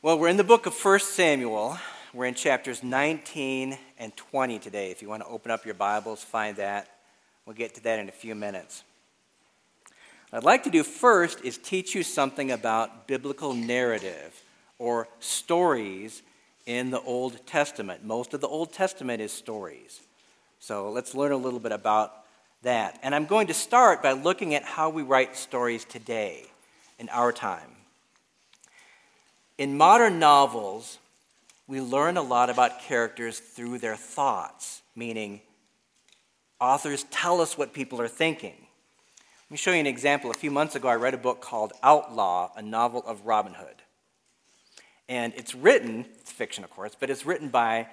Well, we're in the book of 1 Samuel. We're in chapters 19 and 20 today. If you want to open up your Bibles, find that. We'll get to that in a few minutes. What I'd like to do first is teach you something about biblical narrative or stories in the Old Testament. Most of the Old Testament is stories. So let's learn a little bit about that. And I'm going to start by looking at how we write stories today in our time. In modern novels, we learn a lot about characters through their thoughts, meaning authors tell us what people are thinking. Let me show you an example. A few months ago, I read a book called Outlaw, a novel of Robin Hood. And it's written, it's fiction, of course, but it's written by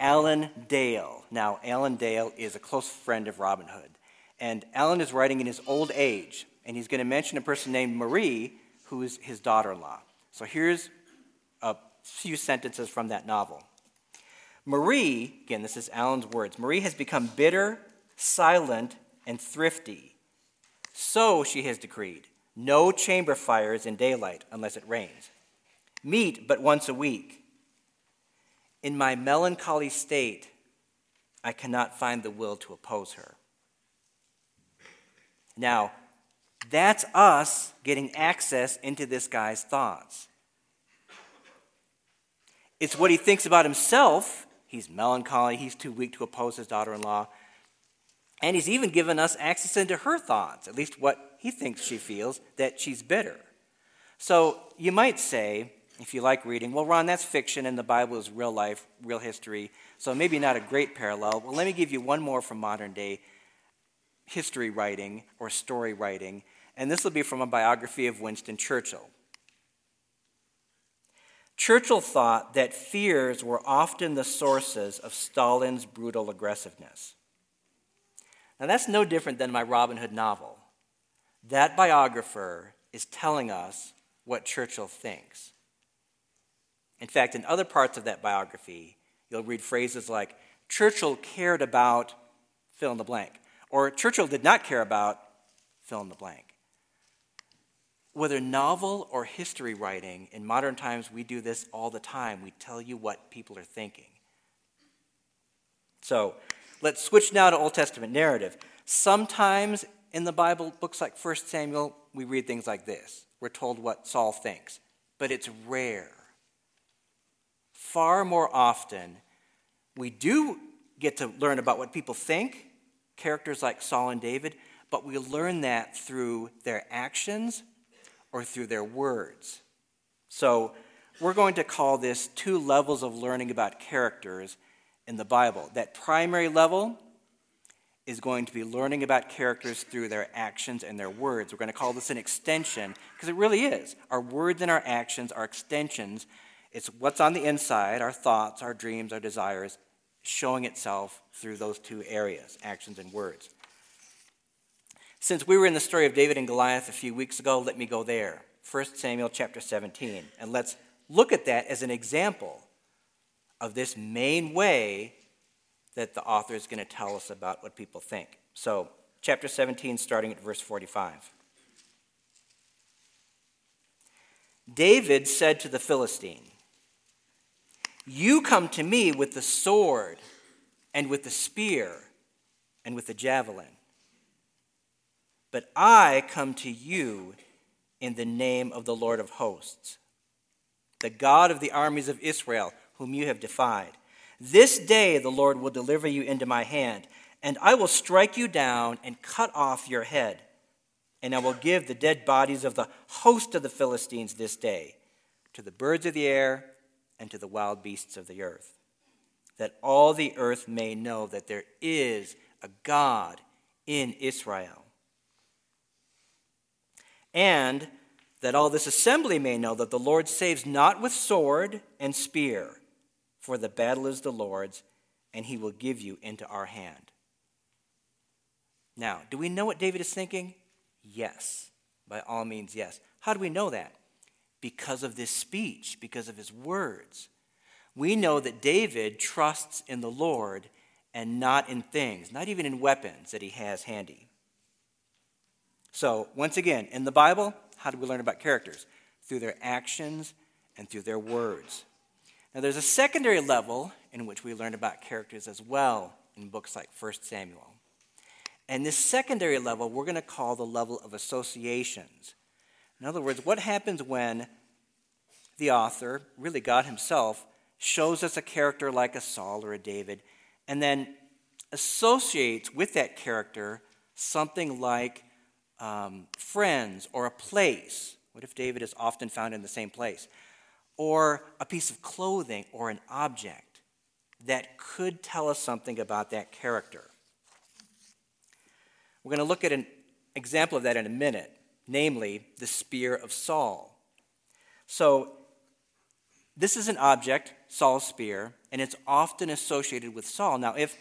Alan Dale. Now, Alan Dale is a close friend of Robin Hood. And Alan is writing in his old age, and he's going to mention a person named Marie, who is his daughter in law. So here's few sentences from that novel. Marie, again, this is Alan's words Marie has become bitter, silent, and thrifty. So, she has decreed, no chamber fires in daylight unless it rains. Meat but once a week. In my melancholy state, I cannot find the will to oppose her. Now, that's us getting access into this guy's thoughts. It's what he thinks about himself. He's melancholy, he's too weak to oppose his daughter in law. And he's even given us access into her thoughts, at least what he thinks she feels, that she's bitter. So you might say, if you like reading, well, Ron, that's fiction and the Bible is real life, real history, so maybe not a great parallel. Well, let me give you one more from modern day history writing or story writing, and this will be from a biography of Winston Churchill. Churchill thought that fears were often the sources of Stalin's brutal aggressiveness. Now, that's no different than my Robin Hood novel. That biographer is telling us what Churchill thinks. In fact, in other parts of that biography, you'll read phrases like Churchill cared about fill in the blank, or Churchill did not care about fill in the blank whether novel or history writing, in modern times we do this all the time. We tell you what people are thinking. So let's switch now to Old Testament narrative. Sometimes in the Bible, books like 1 Samuel, we read things like this. We're told what Saul thinks, but it's rare. Far more often, we do get to learn about what people think, characters like Saul and David, but we learn that through their actions or through their words. So, we're going to call this two levels of learning about characters in the Bible. That primary level is going to be learning about characters through their actions and their words. We're going to call this an extension because it really is. Our words and our actions are extensions. It's what's on the inside, our thoughts, our dreams, our desires, showing itself through those two areas, actions and words. Since we were in the story of David and Goliath a few weeks ago, let me go there. 1 Samuel chapter 17. And let's look at that as an example of this main way that the author is going to tell us about what people think. So, chapter 17, starting at verse 45. David said to the Philistine, You come to me with the sword and with the spear and with the javelin but I come to you in the name of the Lord of hosts, the God of the armies of Israel, whom you have defied. This day the Lord will deliver you into my hand, and I will strike you down and cut off your head. And I will give the dead bodies of the host of the Philistines this day to the birds of the air and to the wild beasts of the earth, that all the earth may know that there is a God in Israel and that all this assembly may know that the Lord saves not with sword and spear, for the battle is the Lord's, and he will give you into our hand. Now, do we know what David is thinking? Yes. By all means, yes. How do we know that? Because of this speech, because of his words. We know that David trusts in the Lord and not in things, not even in weapons that he has handy. So, once again, in the Bible, how do we learn about characters? Through their actions and through their words. Now, there's a secondary level in which we learn about characters as well in books like 1 Samuel. And this secondary level we're going to call the level of associations. In other words, what happens when the author, really God Himself, shows us a character like a Saul or a David, and then associates with that character something like um, friends or a place. What if David is often found in the same place? Or a piece of clothing or an object that could tell us something about that character. We're going to look at an example of that in a minute, namely the spear of Saul. So, this is an object, Saul's spear, and it's often associated with Saul. Now, if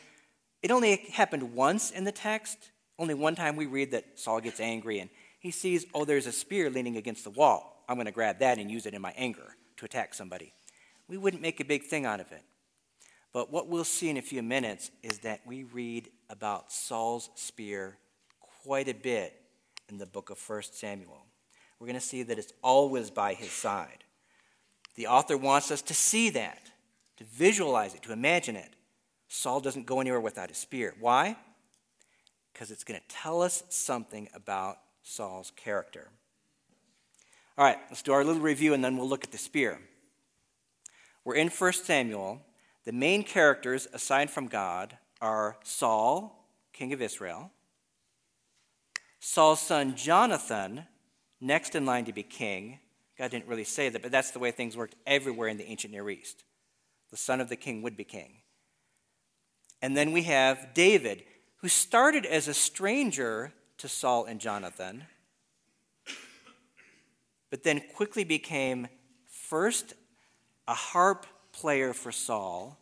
it only happened once in the text, only one time we read that Saul gets angry and he sees, oh, there's a spear leaning against the wall. I'm going to grab that and use it in my anger to attack somebody. We wouldn't make a big thing out of it. But what we'll see in a few minutes is that we read about Saul's spear quite a bit in the book of 1 Samuel. We're going to see that it's always by his side. The author wants us to see that, to visualize it, to imagine it. Saul doesn't go anywhere without his spear. Why? Because it's going to tell us something about Saul's character. All right, let's do our little review and then we'll look at the spear. We're in 1 Samuel. The main characters, aside from God, are Saul, king of Israel, Saul's son Jonathan, next in line to be king. God didn't really say that, but that's the way things worked everywhere in the ancient Near East. The son of the king would be king. And then we have David, who started as a stranger to Saul and Jonathan, but then quickly became first a harp player for Saul,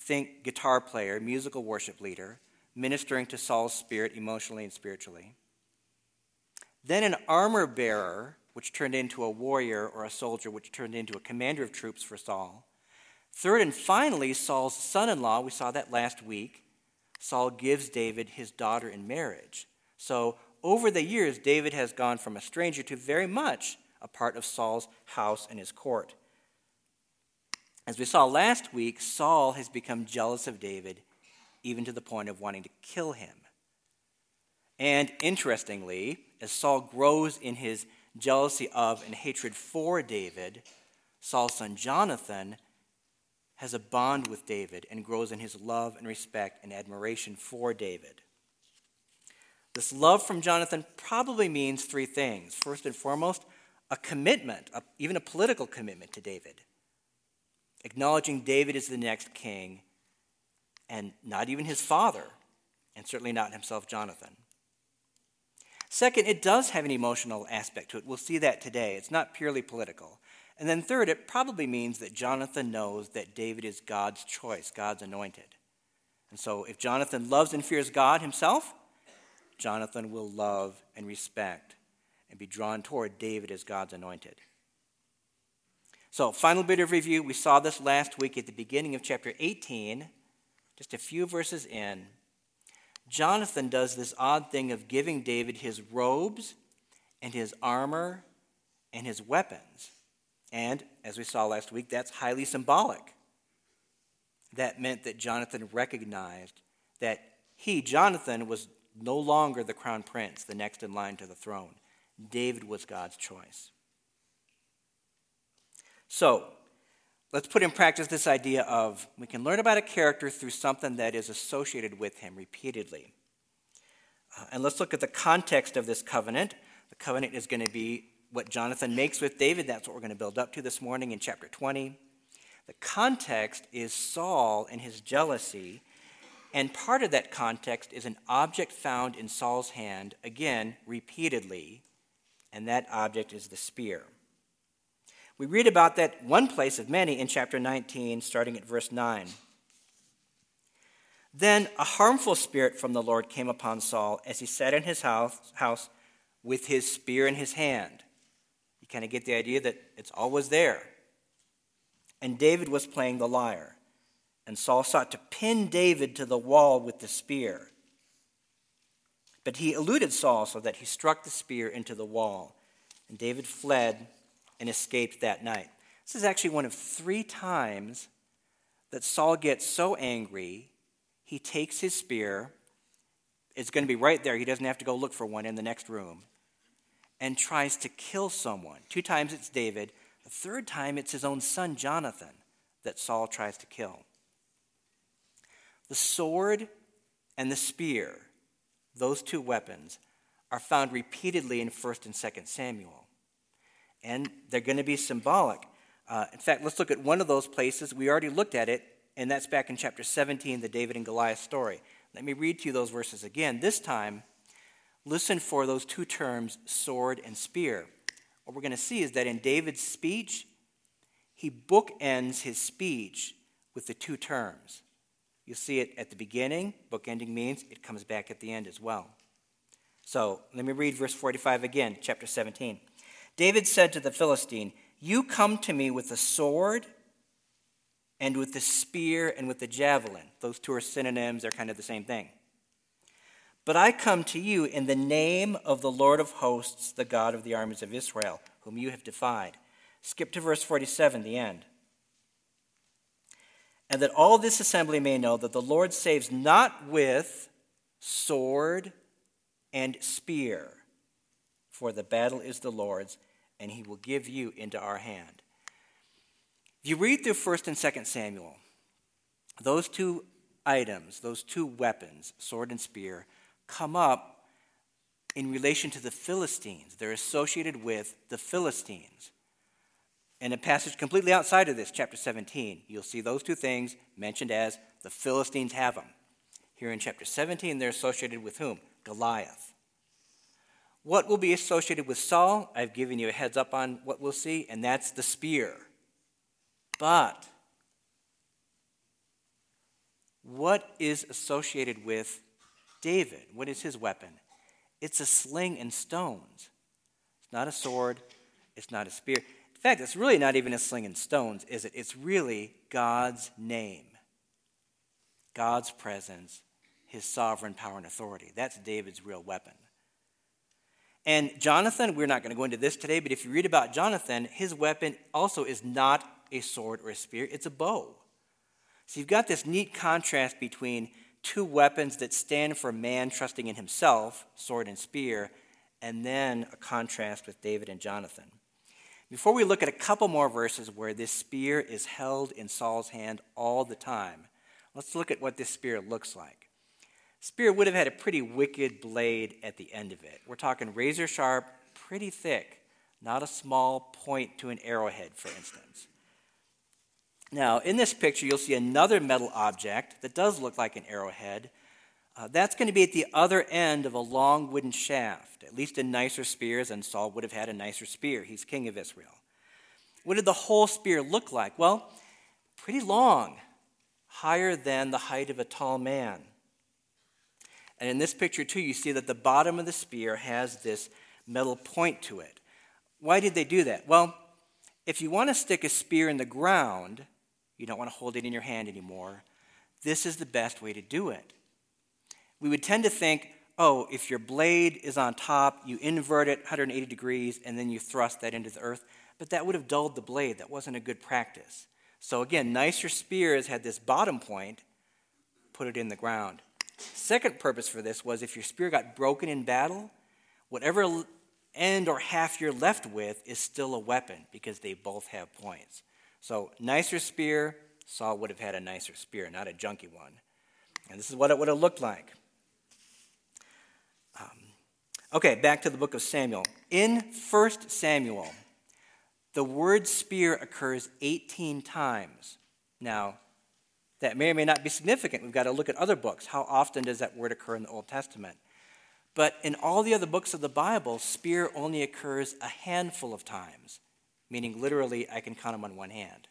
think guitar player, musical worship leader, ministering to Saul's spirit emotionally and spiritually. Then an armor bearer, which turned into a warrior or a soldier, which turned into a commander of troops for Saul. Third and finally, Saul's son in law, we saw that last week. Saul gives David his daughter in marriage. So, over the years, David has gone from a stranger to very much a part of Saul's house and his court. As we saw last week, Saul has become jealous of David, even to the point of wanting to kill him. And interestingly, as Saul grows in his jealousy of and hatred for David, Saul's son Jonathan has a bond with David and grows in his love and respect and admiration for David. This love from Jonathan probably means three things. First and foremost, a commitment, a, even a political commitment to David, acknowledging David as the next king and not even his father, and certainly not himself, Jonathan. Second, it does have an emotional aspect to it. We'll see that today. It's not purely political. And then third, it probably means that Jonathan knows that David is God's choice, God's anointed. And so if Jonathan loves and fears God himself, Jonathan will love and respect and be drawn toward David as God's anointed. So, final bit of review. We saw this last week at the beginning of chapter 18, just a few verses in. Jonathan does this odd thing of giving David his robes and his armor and his weapons. And as we saw last week, that's highly symbolic. That meant that Jonathan recognized that he, Jonathan, was no longer the crown prince, the next in line to the throne. David was God's choice. So, let's put in practice this idea of we can learn about a character through something that is associated with him repeatedly. Uh, and let's look at the context of this covenant. The covenant is going to be what Jonathan makes with David. That's what we're going to build up to this morning in chapter 20. The context is Saul and his jealousy. And part of that context is an object found in Saul's hand, again, repeatedly, and that object is the spear. We read about that one place of many in chapter 19, starting at verse 9. Then a harmful spirit from the Lord came upon Saul as he sat in his house, house with his spear in his hand. You kind of get the idea that it's always there. And David was playing the lyre. And Saul sought to pin David to the wall with the spear. But he eluded Saul so that he struck the spear into the wall. And David fled and escaped that night. This is actually one of three times that Saul gets so angry, he takes his spear. It's going to be right there. He doesn't have to go look for one in the next room. And tries to kill someone. Two times it's David. The third time it's his own son, Jonathan, that Saul tries to kill. The sword and the spear, those two weapons, are found repeatedly in 1st and 2nd Samuel. And they're going to be symbolic. Uh, in fact, let's look at one of those places. We already looked at it, and that's back in chapter 17, the David and Goliath story. Let me read to you those verses again. This time, listen for those two terms, sword and spear. What we're going to see is that in David's speech, he bookends his speech with the two terms. You'll see it at the beginning. Bookending means it comes back at the end as well. So let me read verse 45 again, chapter 17. David said to the Philistine, You come to me with the sword and with the spear and with the javelin. Those two are synonyms, they're kind of the same thing. But I come to you in the name of the Lord of hosts, the God of the armies of Israel, whom you have defied. Skip to verse 47, the end and that all this assembly may know that the Lord saves not with sword and spear, for the battle is the Lord's, and he will give you into our hand. If you read through 1st and 2nd Samuel, those two items, those two weapons, sword and spear, come up in relation to the Philistines. They're associated with the Philistines. In a passage completely outside of this, chapter 17, you'll see those two things mentioned as the Philistines have them. Here in chapter 17, they're associated with whom? Goliath. What will be associated with Saul? I've given you a heads up on what we'll see, and that's the spear. But what is associated with David? What is his weapon? It's a sling and stones. It's not a sword, it's not a spear. In fact, it's really not even a sling and stones, is it? It's really God's name, God's presence, his sovereign power and authority. That's David's real weapon. And Jonathan, we're not going to go into this today, but if you read about Jonathan, his weapon also is not a sword or a spear, it's a bow. So you've got this neat contrast between two weapons that stand for man trusting in himself, sword and spear, and then a contrast with David and Jonathan. Before we look at a couple more verses where this spear is held in Saul's hand all the time, let's look at what this spear looks like. Spear would have had a pretty wicked blade at the end of it. We're talking razor sharp, pretty thick, not a small point to an arrowhead, for instance. Now, in this picture, you'll see another metal object that does look like an arrowhead, uh, that's going to be at the other end of a long wooden shaft, at least in nicer spears, and Saul would have had a nicer spear. He's king of Israel. What did the whole spear look like? Well, pretty long, higher than the height of a tall man. And in this picture, too, you see that the bottom of the spear has this metal point to it. Why did they do that? Well, if you want to stick a spear in the ground, you don't want to hold it in your hand anymore, this is the best way to do it we would tend to think, oh, if your blade is on top, you invert it 180 degrees and then you thrust that into the earth. But that would have dulled the blade. That wasn't a good practice. So again, nicer spears had this bottom point, put it in the ground. Second purpose for this was if your spear got broken in battle, whatever end or half you're left with is still a weapon because they both have points. So nicer spear, Saul would have had a nicer spear, not a junky one. And this is what it would have looked like. Um, okay, back to the book of Samuel. In 1 Samuel, the word spear occurs 18 times. Now, that may or may not be significant. We've got to look at other books. How often does that word occur in the Old Testament? But in all the other books of the Bible, spear only occurs a handful of times, meaning literally, I can count them on one hand.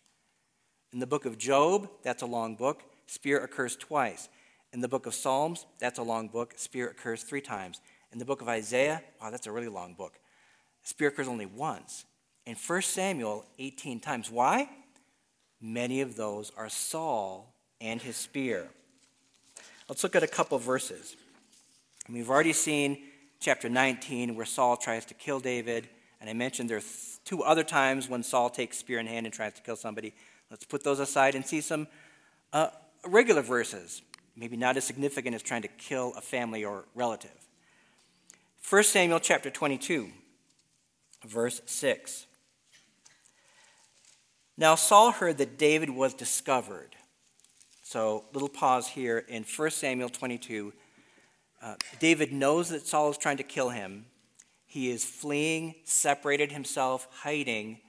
In the book of Job, that's a long book, spear occurs twice. In the book of Psalms, that's a long book, spear occurs three times. In the book of Isaiah, wow, that's a really long book. Spear occurs only once. In 1 Samuel, 18 times. Why? Many of those are Saul and his spear. Let's look at a couple verses. We've already seen chapter 19 where Saul tries to kill David. And I mentioned there are two other times when Saul takes spear in hand and tries to kill somebody. Let's put those aside and see some uh, regular verses, maybe not as significant as trying to kill a family or relative. 1 Samuel chapter 22, verse 6. Now Saul heard that David was discovered. So, little pause here in 1 Samuel 22. Uh, David knows that Saul is trying to kill him. He is fleeing, separated himself, hiding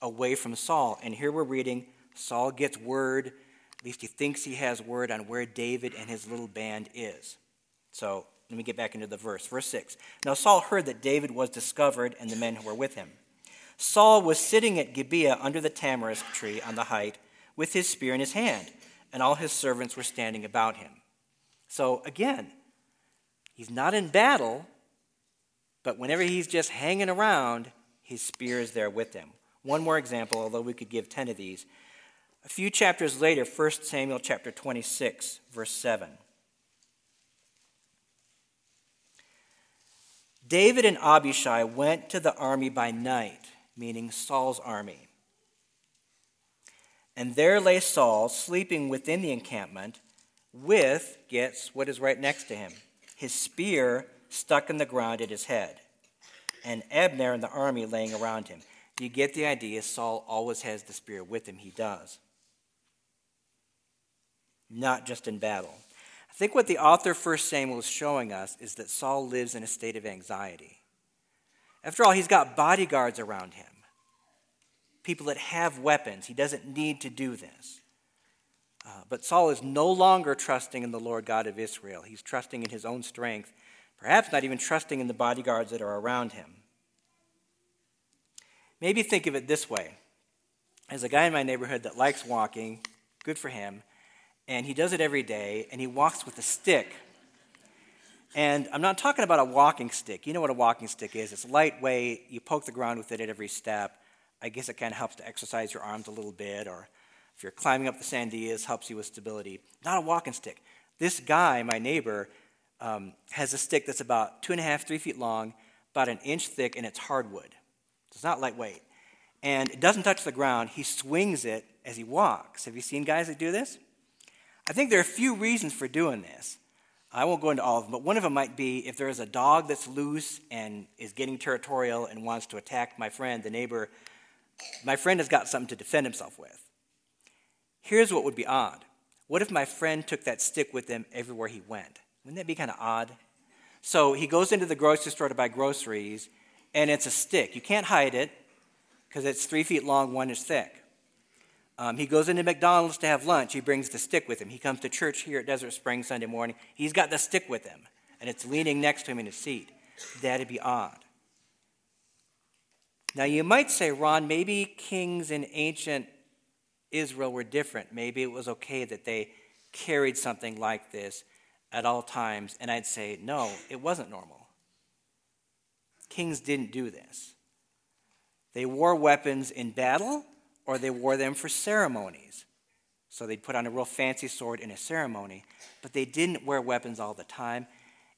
away from Saul. And here we're reading Saul gets word, at least he thinks he has word on where David and his little band is. So let me get back into the verse. Verse 6. Now Saul heard that David was discovered and the men who were with him. Saul was sitting at Gibeah under the tamarisk tree on the height with his spear in his hand, and all his servants were standing about him. So again, he's not in battle, but whenever he's just hanging around, his spear is there with him. One more example, although we could give 10 of these. A few chapters later, 1 Samuel chapter 26, verse 7. David and Abishai went to the army by night, meaning Saul's army. And there lay Saul sleeping within the encampment with, gets what is right next to him? His spear stuck in the ground at his head, and Abner and the army laying around him. You get the idea? Saul always has the spear with him. He does. Not just in battle. I think what the author First Samuel is showing us is that Saul lives in a state of anxiety. After all, he's got bodyguards around him, people that have weapons. He doesn't need to do this. Uh, but Saul is no longer trusting in the Lord God of Israel. He's trusting in his own strength, perhaps not even trusting in the bodyguards that are around him. Maybe think of it this way as a guy in my neighborhood that likes walking, good for him, and he does it every day, and he walks with a stick. And I'm not talking about a walking stick. You know what a walking stick is it's lightweight, you poke the ground with it at every step. I guess it kind of helps to exercise your arms a little bit, or if you're climbing up the sandias, helps you with stability. Not a walking stick. This guy, my neighbor, um, has a stick that's about two and a half, three feet long, about an inch thick, and it's hardwood. It's not lightweight. And it doesn't touch the ground. He swings it as he walks. Have you seen guys that do this? I think there are a few reasons for doing this. I won't go into all of them, but one of them might be if there is a dog that's loose and is getting territorial and wants to attack my friend, the neighbor, my friend has got something to defend himself with. Here's what would be odd. What if my friend took that stick with him everywhere he went? Wouldn't that be kind of odd? So he goes into the grocery store to buy groceries, and it's a stick. You can't hide it because it's three feet long, one inch thick. Um, he goes into McDonald's to have lunch. He brings the stick with him. He comes to church here at Desert Springs Sunday morning. He's got the stick with him, and it's leaning next to him in his seat. That'd be odd. Now, you might say, Ron, maybe kings in ancient Israel were different. Maybe it was okay that they carried something like this at all times. And I'd say, no, it wasn't normal. Kings didn't do this. They wore weapons in battle or they wore them for ceremonies. So they'd put on a real fancy sword in a ceremony, but they didn't wear weapons all the time.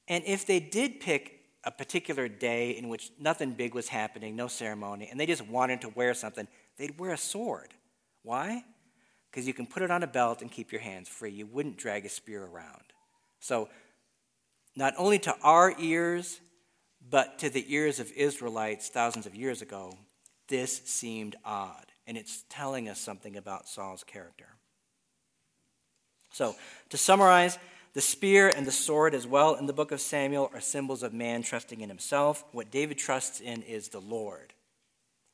And if they did pick a particular day in which nothing big was happening, no ceremony, and they just wanted to wear something, they'd wear a sword. Why? Because you can put it on a belt and keep your hands free. You wouldn't drag a spear around. So, not only to our ears, but to the ears of Israelites thousands of years ago, this seemed odd and it's telling us something about Saul's character. So, to summarize, the spear and the sword, as well in the book of Samuel, are symbols of man trusting in himself. What David trusts in is the Lord,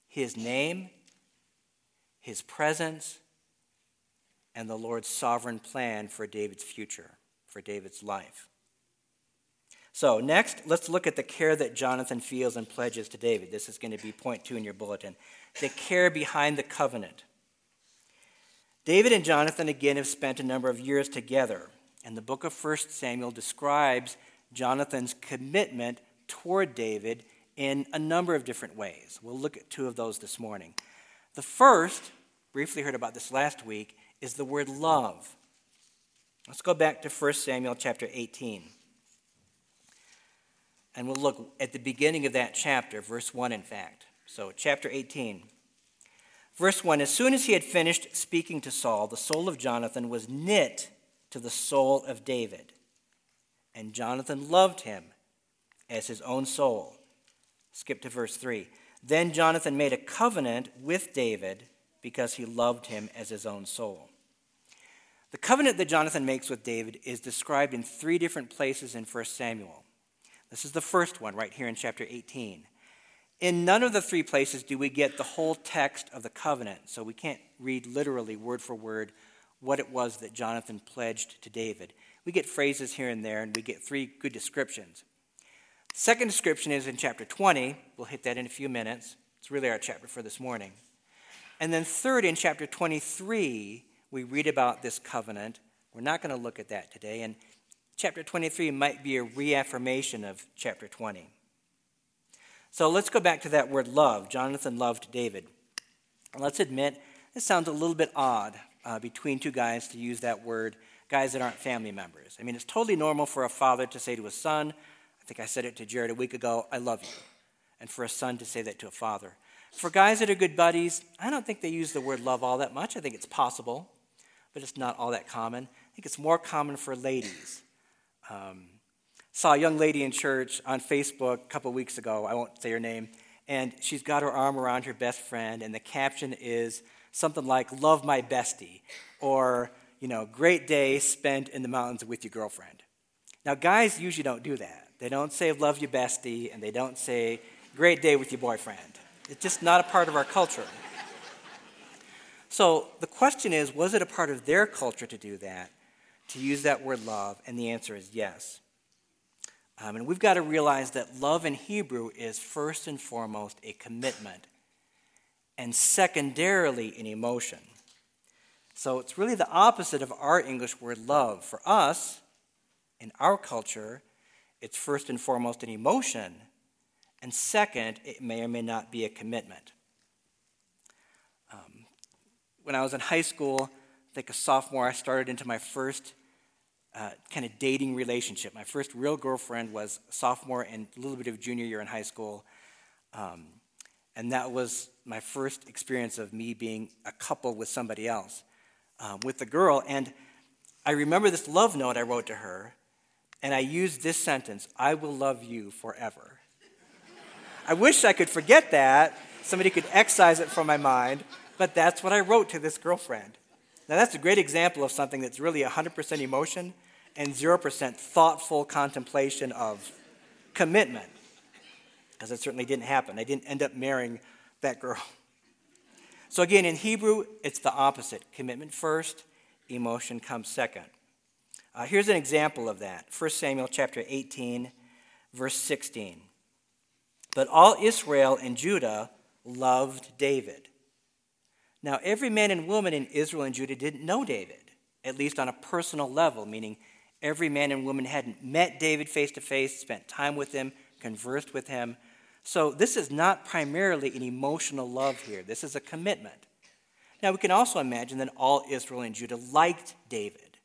his name, his presence, and the Lord's sovereign plan for David's future, for David's life. So, next, let's look at the care that Jonathan feels and pledges to David. This is going to be point two in your bulletin the care behind the covenant. David and Jonathan again have spent a number of years together, and the book of 1 Samuel describes Jonathan's commitment toward David in a number of different ways. We'll look at two of those this morning. The first, briefly heard about this last week, is the word love. Let's go back to 1 Samuel chapter 18. And we'll look at the beginning of that chapter, verse 1, in fact. So, chapter 18. Verse 1 As soon as he had finished speaking to Saul, the soul of Jonathan was knit to the soul of David. And Jonathan loved him as his own soul. Skip to verse 3. Then Jonathan made a covenant with David because he loved him as his own soul. The covenant that Jonathan makes with David is described in three different places in 1 Samuel. This is the first one right here in chapter 18. In none of the three places do we get the whole text of the covenant, so we can't read literally, word for word, what it was that Jonathan pledged to David. We get phrases here and there, and we get three good descriptions. Second description is in chapter 20. We'll hit that in a few minutes. It's really our chapter for this morning. And then, third, in chapter 23, we read about this covenant. We're not going to look at that today. And chapter 23 might be a reaffirmation of chapter 20. So let's go back to that word love. Jonathan loved David. let's admit, this sounds a little bit odd uh, between two guys to use that word, guys that aren't family members. I mean, it's totally normal for a father to say to his son, I think I said it to Jared a week ago, I love you. And for a son to say that to a father. For guys that are good buddies, I don't think they use the word love all that much. I think it's possible but it's not all that common. I think it's more common for ladies. Um, saw a young lady in church on Facebook a couple weeks ago. I won't say her name. And she's got her arm around her best friend, and the caption is something like, Love my bestie, or, you know, great day spent in the mountains with your girlfriend. Now, guys usually don't do that. They don't say, Love your bestie, and they don't say, Great day with your boyfriend. It's just not a part of our culture. So the question is was it a part of their culture to do that, to use that word love? And the answer is yes. Um, and we've got to realize that love in Hebrew is first and foremost a commitment, and secondarily an emotion. So it's really the opposite of our English word love. For us, in our culture, it's first and foremost an emotion, and second, it may or may not be a commitment when I was in high school, like a sophomore, I started into my first uh, kind of dating relationship. My first real girlfriend was sophomore and a little bit of junior year in high school. Um, and that was my first experience of me being a couple with somebody else, um, with the girl. And I remember this love note I wrote to her, and I used this sentence I will love you forever. I wish I could forget that. Somebody could excise it from my mind but that's what I wrote to this girlfriend. Now, that's a great example of something that's really 100% emotion and 0% thoughtful contemplation of commitment. Because it certainly didn't happen. I didn't end up marrying that girl. So, again, in Hebrew, it's the opposite commitment first, emotion comes second. Uh, here's an example of that 1 Samuel chapter 18, verse 16. But all Israel and Judah loved David now, every man and woman in Israel and Judah didn't know David, at least on a personal level, meaning every man and woman hadn't met David face to face, spent time with him, conversed with him. So, this is not primarily an emotional love here, this is a commitment. Now, we can also imagine that all Israel and Judah liked David.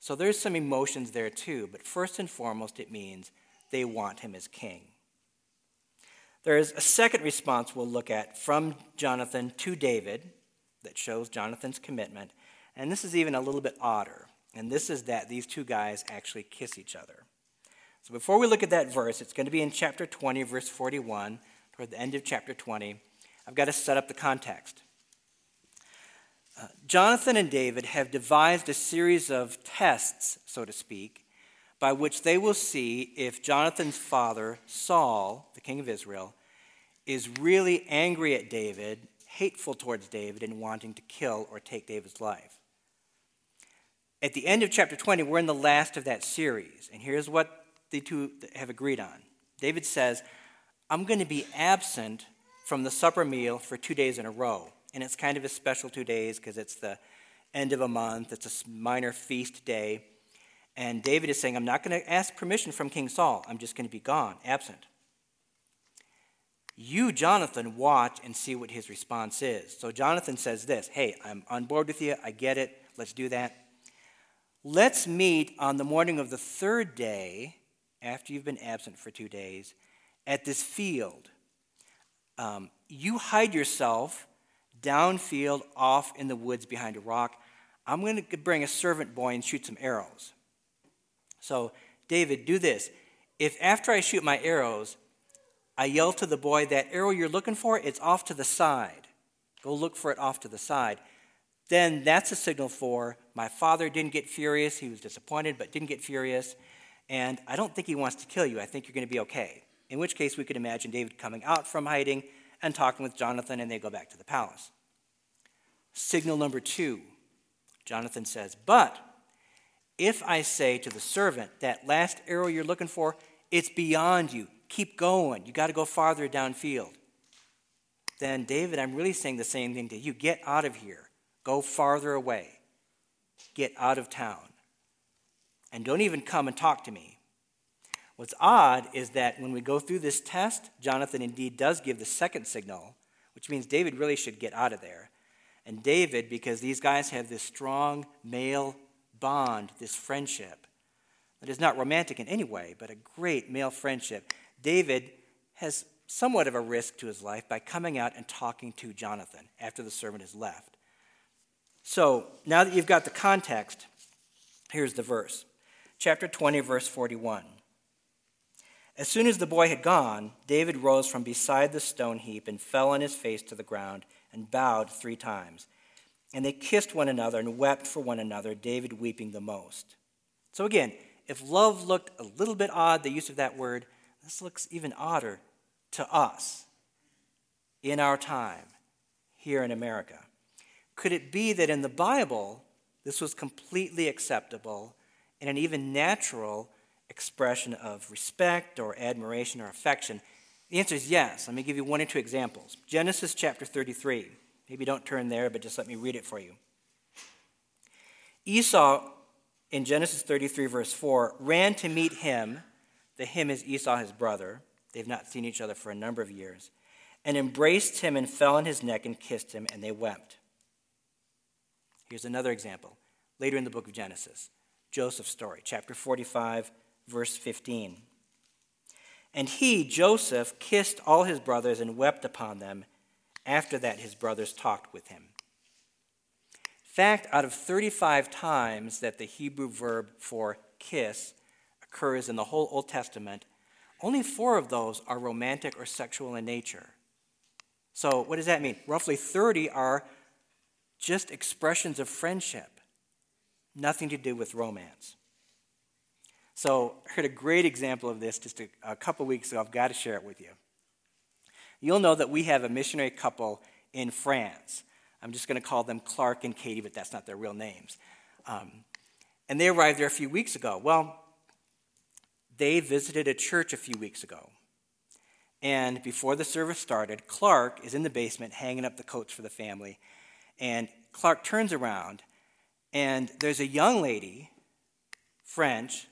So, there's some emotions there too, but first and foremost, it means they want him as king. There is a second response we'll look at from Jonathan to David that shows Jonathan's commitment. And this is even a little bit odder. And this is that these two guys actually kiss each other. So before we look at that verse, it's going to be in chapter 20, verse 41, toward the end of chapter 20. I've got to set up the context. Uh, Jonathan and David have devised a series of tests, so to speak, by which they will see if Jonathan's father, Saul, the king of Israel, is really angry at David hateful towards David and wanting to kill or take David's life. At the end of chapter 20, we're in the last of that series, and here's what the two have agreed on. David says, I'm going to be absent from the supper meal for two days in a row. And it's kind of a special two days because it's the end of a month, it's a minor feast day. And David is saying, I'm not going to ask permission from King Saul. I'm just going to be gone, absent. You, Jonathan, watch and see what his response is. So Jonathan says this Hey, I'm on board with you. I get it. Let's do that. Let's meet on the morning of the third day, after you've been absent for two days, at this field. um, You hide yourself downfield off in the woods behind a rock. I'm going to bring a servant boy and shoot some arrows. So, David, do this. If after I shoot my arrows, I yell to the boy, That arrow you're looking for, it's off to the side. Go look for it off to the side. Then that's a signal for my father didn't get furious. He was disappointed, but didn't get furious. And I don't think he wants to kill you. I think you're going to be okay. In which case, we could imagine David coming out from hiding and talking with Jonathan, and they go back to the palace. Signal number two Jonathan says, But if I say to the servant, That last arrow you're looking for, it's beyond you. Keep going. You got to go farther downfield. Then, David, I'm really saying the same thing to you. Get out of here. Go farther away. Get out of town. And don't even come and talk to me. What's odd is that when we go through this test, Jonathan indeed does give the second signal, which means David really should get out of there. And David, because these guys have this strong male bond, this friendship, that is not romantic in any way, but a great male friendship, David has somewhat of a risk to his life by coming out and talking to Jonathan after the servant has left. So now that you've got the context, here's the verse. Chapter 20, verse 41. As soon as the boy had gone, David rose from beside the stone heap and fell on his face to the ground and bowed three times. And they kissed one another and wept for one another, David weeping the most. So again, if love looked a little bit odd, the use of that word, this looks even odder to us in our time here in America. Could it be that in the Bible, this was completely acceptable and an even natural expression of respect or admiration or affection? The answer is yes. Let me give you one or two examples. Genesis chapter 33. Maybe don't turn there, but just let me read it for you. Esau, in Genesis 33, verse 4, ran to meet him. The him is Esau, his brother. They've not seen each other for a number of years. And embraced him and fell on his neck and kissed him, and they wept. Here's another example. Later in the book of Genesis, Joseph's story, chapter 45, verse 15. And he, Joseph, kissed all his brothers and wept upon them. After that, his brothers talked with him. Fact, out of 35 times that the Hebrew verb for kiss occurs in the whole Old Testament, only four of those are romantic or sexual in nature. So, what does that mean? Roughly 30 are just expressions of friendship, nothing to do with romance. So, I heard a great example of this just a, a couple weeks ago. I've got to share it with you. You'll know that we have a missionary couple in France. I'm just going to call them Clark and Katie, but that's not their real names. Um, and they arrived there a few weeks ago. Well, they visited a church a few weeks ago. And before the service started, Clark is in the basement hanging up the coats for the family. And Clark turns around, and there's a young lady, French,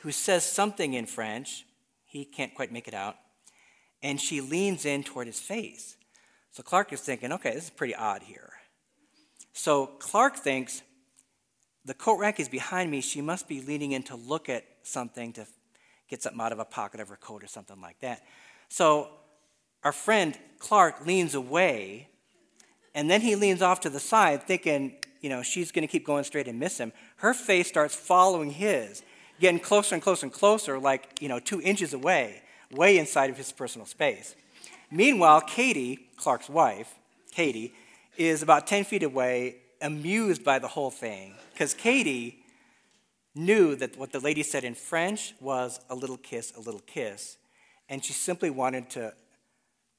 who says something in French. He can't quite make it out. And she leans in toward his face. So Clark is thinking, okay, this is pretty odd here. So Clark thinks the coat rack is behind me. She must be leaning in to look at something to get something out of a pocket of her coat or something like that. So our friend Clark leans away, and then he leans off to the side, thinking, you know, she's going to keep going straight and miss him. Her face starts following his getting closer and closer and closer, like, you know, two inches away, way inside of his personal space. Meanwhile, Katie, Clark's wife, Katie, is about 10 feet away, amused by the whole thing, because Katie knew that what the lady said in French was a little kiss, a little kiss, and she simply wanted to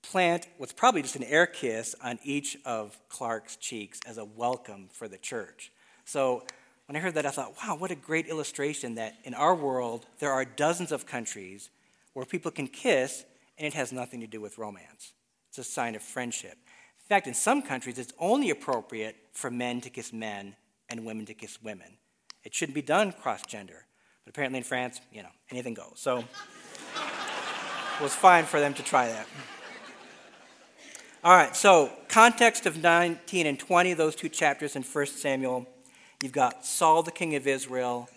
plant what's probably just an air kiss on each of Clark's cheeks as a welcome for the church. So when I heard that, I thought, wow, what a great illustration that in our world, there are dozens of countries where people can kiss and it has nothing to do with romance. It's a sign of friendship. In fact, in some countries, it's only appropriate for men to kiss men and women to kiss women. It shouldn't be done cross gender. But apparently in France, you know, anything goes. So it was fine for them to try that. All right, so context of 19 and 20, those two chapters in 1 Samuel You've got Saul, the king of Israel,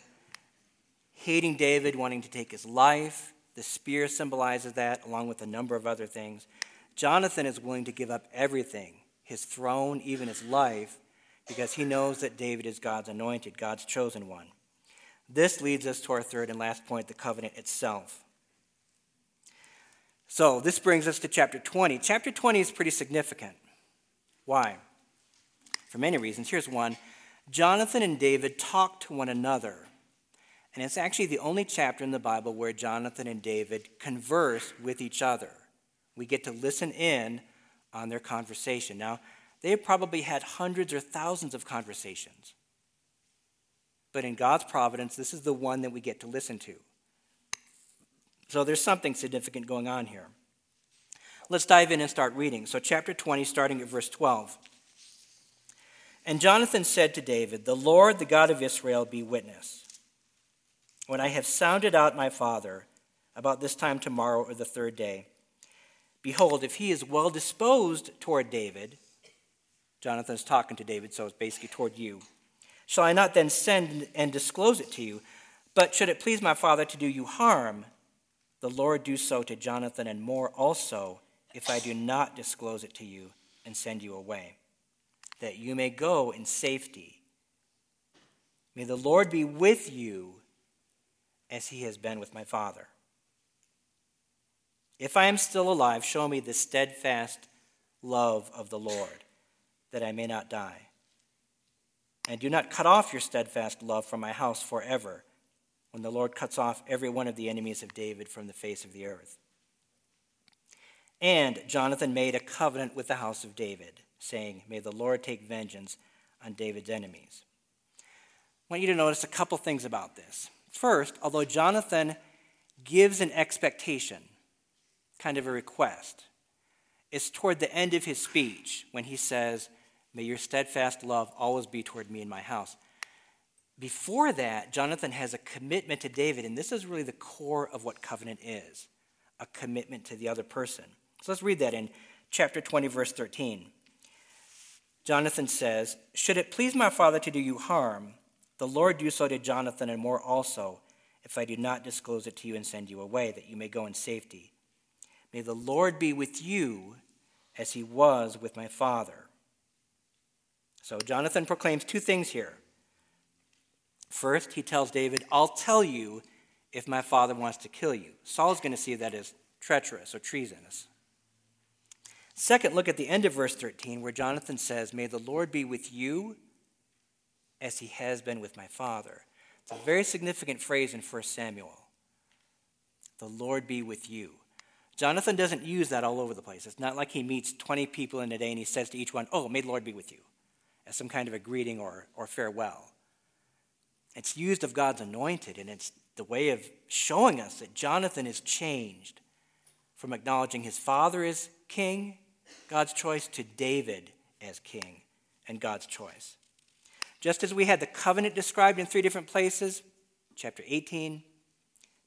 hating David, wanting to take his life. The spear symbolizes that, along with a number of other things. Jonathan is willing to give up everything his throne, even his life because he knows that David is God's anointed, God's chosen one. This leads us to our third and last point the covenant itself. So, this brings us to chapter 20. Chapter 20 is pretty significant. Why? For many reasons. Here's one Jonathan and David talk to one another. And it's actually the only chapter in the Bible where Jonathan and David converse with each other. We get to listen in on their conversation. Now, they have probably had hundreds or thousands of conversations. But in God's providence, this is the one that we get to listen to. So there's something significant going on here. Let's dive in and start reading. So, chapter 20, starting at verse 12. And Jonathan said to David, The Lord, the God of Israel, be witness. When I have sounded out my father about this time tomorrow or the third day, behold, if he is well disposed toward David, Jonathan is talking to David, so it's basically toward you. Shall I not then send and disclose it to you? But should it please my father to do you harm, the Lord do so to Jonathan and more also, if I do not disclose it to you and send you away, that you may go in safety. May the Lord be with you as he has been with my father. If I am still alive, show me the steadfast love of the Lord that I may not die. And do not cut off your steadfast love from my house forever, when the Lord cuts off every one of the enemies of David from the face of the earth. And Jonathan made a covenant with the house of David, saying, May the Lord take vengeance on David's enemies. I want you to notice a couple things about this. First, although Jonathan gives an expectation, kind of a request, it's toward the end of his speech when he says, May your steadfast love always be toward me and my house. Before that, Jonathan has a commitment to David, and this is really the core of what covenant is a commitment to the other person. So let's read that in chapter 20, verse 13. Jonathan says, Should it please my father to do you harm, the Lord do so to Jonathan and more also, if I do not disclose it to you and send you away, that you may go in safety. May the Lord be with you as he was with my father. So Jonathan proclaims two things here. First, he tells David, I'll tell you if my father wants to kill you. Saul's going to see that as treacherous or treasonous. Second, look at the end of verse 13 where Jonathan says, May the Lord be with you as he has been with my father. It's a very significant phrase in 1 Samuel. The Lord be with you. Jonathan doesn't use that all over the place. It's not like he meets 20 people in a day and he says to each one, Oh, may the Lord be with you as some kind of a greeting or, or farewell. It's used of God's anointed, and it's the way of showing us that Jonathan is changed from acknowledging his father as king, God's choice, to David as king and God's choice. Just as we had the covenant described in three different places chapter 18,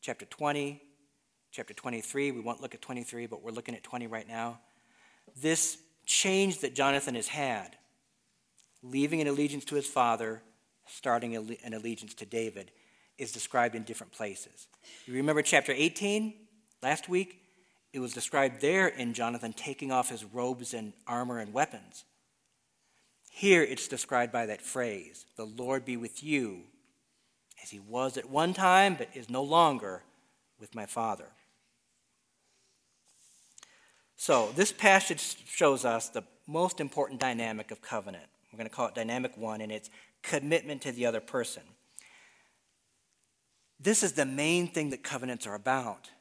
chapter 20, chapter 23. We won't look at 23, but we're looking at 20 right now. This change that Jonathan has had leaving an allegiance to his father, starting an allegiance to David, is described in different places. You remember chapter 18 last week? It was described there in Jonathan taking off his robes and armor and weapons. Here it's described by that phrase, the Lord be with you, as he was at one time, but is no longer with my father. So, this passage shows us the most important dynamic of covenant. We're going to call it dynamic one, and it's commitment to the other person. This is the main thing that covenants are about.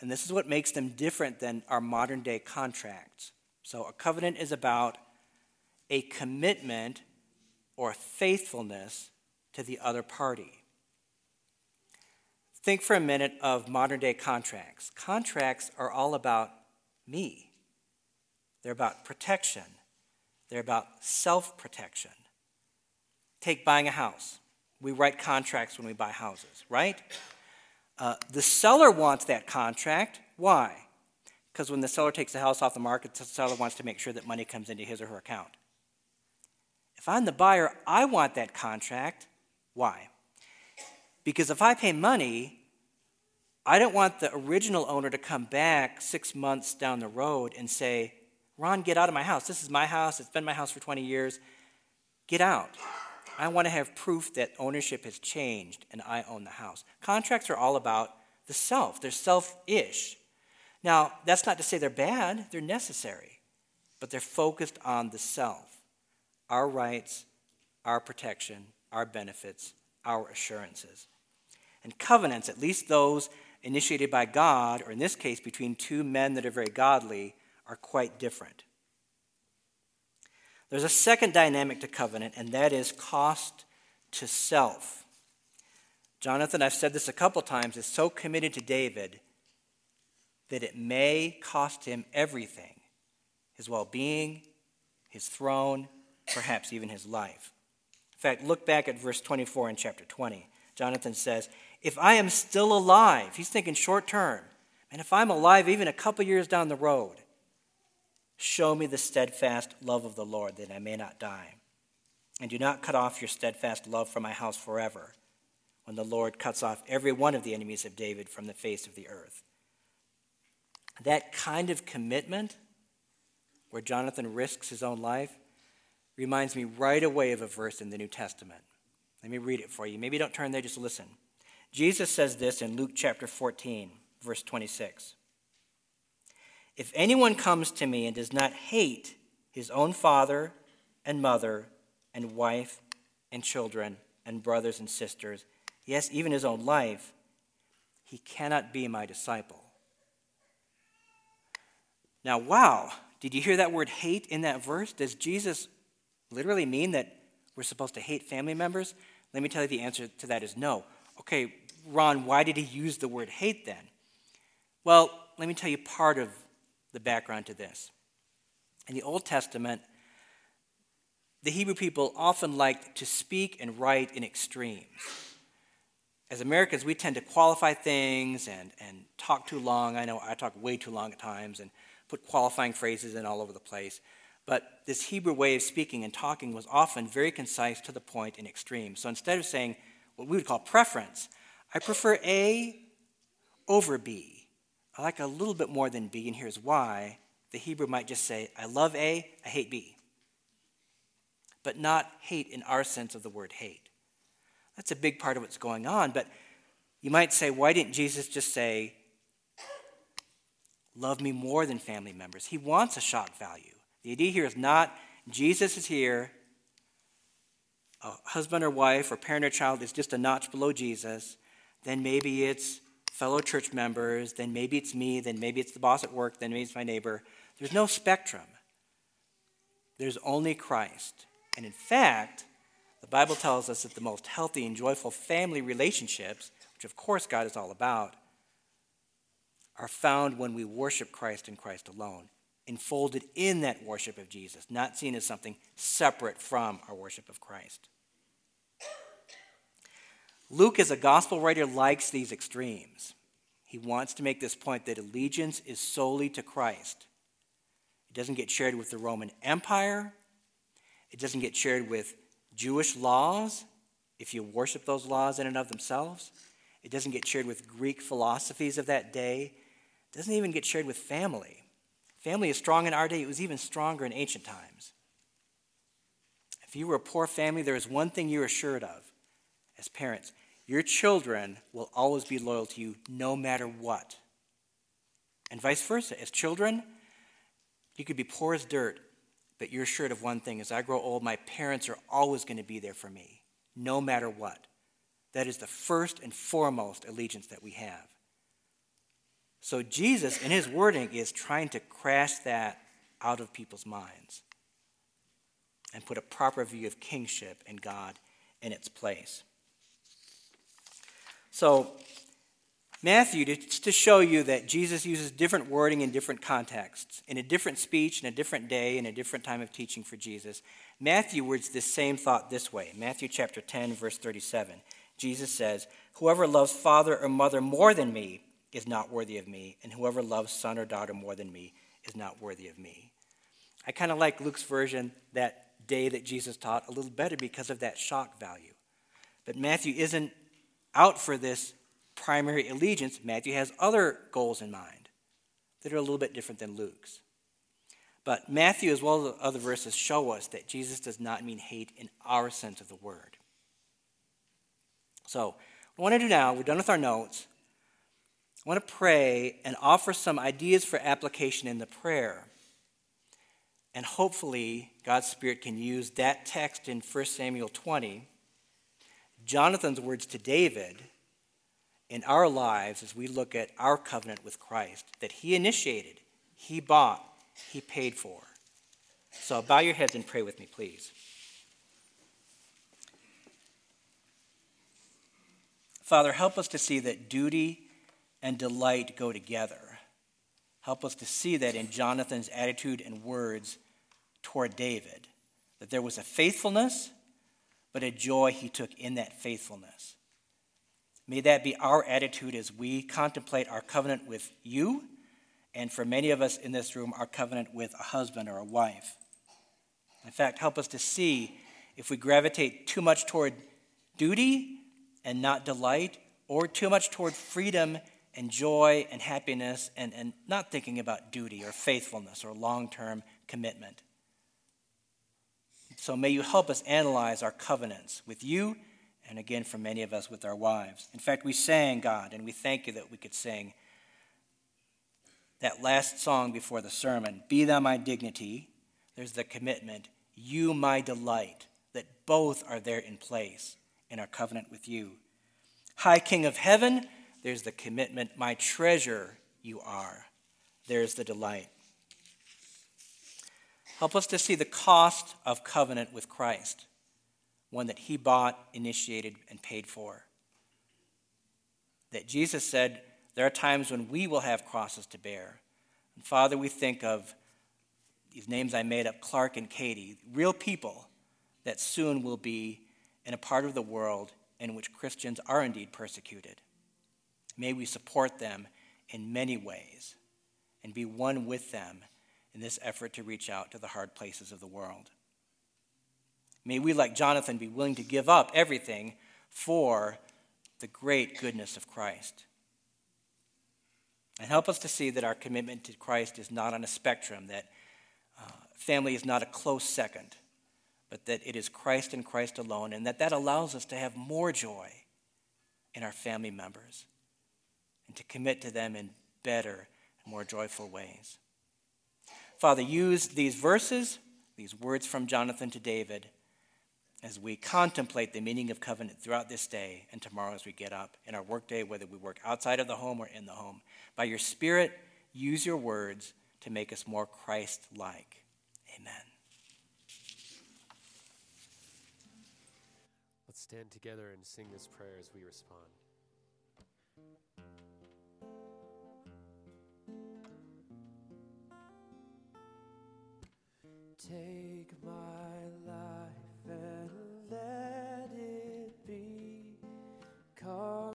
And this is what makes them different than our modern day contracts. So, a covenant is about a commitment or faithfulness to the other party. Think for a minute of modern day contracts. Contracts are all about me, they're about protection, they're about self protection. Take buying a house. We write contracts when we buy houses, right? Uh, the seller wants that contract. Why? Because when the seller takes the house off the market, the seller wants to make sure that money comes into his or her account. If I'm the buyer, I want that contract. Why? Because if I pay money, I don't want the original owner to come back six months down the road and say, Ron, get out of my house. This is my house. It's been my house for 20 years. Get out. I want to have proof that ownership has changed and I own the house. Contracts are all about the self, they're self ish. Now, that's not to say they're bad, they're necessary, but they're focused on the self our rights, our protection, our benefits, our assurances. And covenants, at least those initiated by God, or in this case between two men that are very godly, are quite different. There's a second dynamic to covenant, and that is cost to self. Jonathan, I've said this a couple times, is so committed to David that it may cost him everything his well being, his throne, perhaps even his life. In fact, look back at verse 24 in chapter 20. Jonathan says, If I am still alive, he's thinking short term, and if I'm alive even a couple years down the road, show me the steadfast love of the Lord that I may not die. And do not cut off your steadfast love from my house forever, when the Lord cuts off every one of the enemies of David from the face of the earth. That kind of commitment, where Jonathan risks his own life, reminds me right away of a verse in the New Testament. Let me read it for you. Maybe don't turn there, just listen. Jesus says this in Luke chapter 14, verse 26. If anyone comes to me and does not hate his own father and mother and wife and children and brothers and sisters, yes, even his own life, he cannot be my disciple. Now, wow, did you hear that word hate in that verse? Does Jesus literally mean that we're supposed to hate family members? Let me tell you the answer to that is no. Okay, Ron, why did he use the word hate then? Well, let me tell you part of the background to this. In the Old Testament, the Hebrew people often liked to speak and write in extremes. As Americans, we tend to qualify things and, and talk too long. I know I talk way too long at times and put qualifying phrases in all over the place. But this Hebrew way of speaking and talking was often very concise to the point and extreme. So instead of saying what we would call preference, I prefer A over B. I like a little bit more than B, and here's why. The Hebrew might just say, I love A, I hate B. But not hate in our sense of the word hate. That's a big part of what's going on. But you might say, why didn't Jesus just say, love me more than family members? He wants a shock value. The idea here is not Jesus is here, a husband or wife or parent or child is just a notch below Jesus, then maybe it's fellow church members, then maybe it's me, then maybe it's the boss at work, then maybe it's my neighbor. There's no spectrum. There's only Christ. And in fact, the Bible tells us that the most healthy and joyful family relationships, which of course God is all about, are found when we worship Christ and Christ alone enfolded in that worship of Jesus, not seen as something separate from our worship of Christ. Luke, as a gospel writer, likes these extremes. He wants to make this point that allegiance is solely to Christ. It doesn't get shared with the Roman Empire, it doesn't get shared with Jewish laws, if you worship those laws in and of themselves. It doesn't get shared with Greek philosophies of that day. It doesn't even get shared with family. Family is strong in our day, it was even stronger in ancient times. If you were a poor family, there is one thing you're assured of as parents your children will always be loyal to you no matter what. And vice versa. As children, you could be poor as dirt, but you're assured of one thing as I grow old, my parents are always going to be there for me, no matter what. That is the first and foremost allegiance that we have. So Jesus, in his wording, is trying to crash that out of people's minds and put a proper view of kingship and God in its place. So, Matthew, to, to show you that Jesus uses different wording in different contexts, in a different speech, in a different day, in a different time of teaching for Jesus, Matthew words this same thought this way. Matthew chapter 10, verse 37. Jesus says, Whoever loves father or mother more than me is not worthy of me, and whoever loves son or daughter more than me is not worthy of me. I kind of like Luke's version that day that Jesus taught a little better because of that shock value. But Matthew isn't out for this primary allegiance, Matthew has other goals in mind that are a little bit different than Luke's. But Matthew, as well as other verses, show us that Jesus does not mean hate in our sense of the word. So, what I want to do now, we're done with our notes. I want to pray and offer some ideas for application in the prayer. And hopefully, God's Spirit can use that text in 1 Samuel 20, Jonathan's words to David, in our lives as we look at our covenant with Christ that he initiated, he bought, he paid for. So bow your heads and pray with me, please. Father, help us to see that duty and delight go together. Help us to see that in Jonathan's attitude and words toward David, that there was a faithfulness, but a joy he took in that faithfulness. May that be our attitude as we contemplate our covenant with you and for many of us in this room, our covenant with a husband or a wife. In fact, help us to see if we gravitate too much toward duty and not delight, or too much toward freedom and joy and happiness and, and not thinking about duty or faithfulness or long term commitment. So may you help us analyze our covenants with you and again for many of us with our wives. In fact, we sang, God, and we thank you that we could sing that last song before the sermon, Be Thou My Dignity, there's the commitment, You My Delight, that both are there in place in our covenant with you. High King of Heaven, there's the commitment, My treasure you are. There's the delight. Help us to see the cost of covenant with Christ, one that he bought, initiated, and paid for. That Jesus said, there are times when we will have crosses to bear. And Father, we think of these names I made up Clark and Katie, real people that soon will be in a part of the world in which Christians are indeed persecuted. May we support them in many ways and be one with them in this effort to reach out to the hard places of the world. May we, like Jonathan, be willing to give up everything for the great goodness of Christ. And help us to see that our commitment to Christ is not on a spectrum, that uh, family is not a close second, but that it is Christ and Christ alone, and that that allows us to have more joy in our family members and to commit to them in better and more joyful ways. Father, use these verses, these words from Jonathan to David as we contemplate the meaning of covenant throughout this day and tomorrow as we get up in our workday, whether we work outside of the home or in the home. By your Spirit, use your words to make us more Christ like. Amen. Let's stand together and sing this prayer as we respond. take my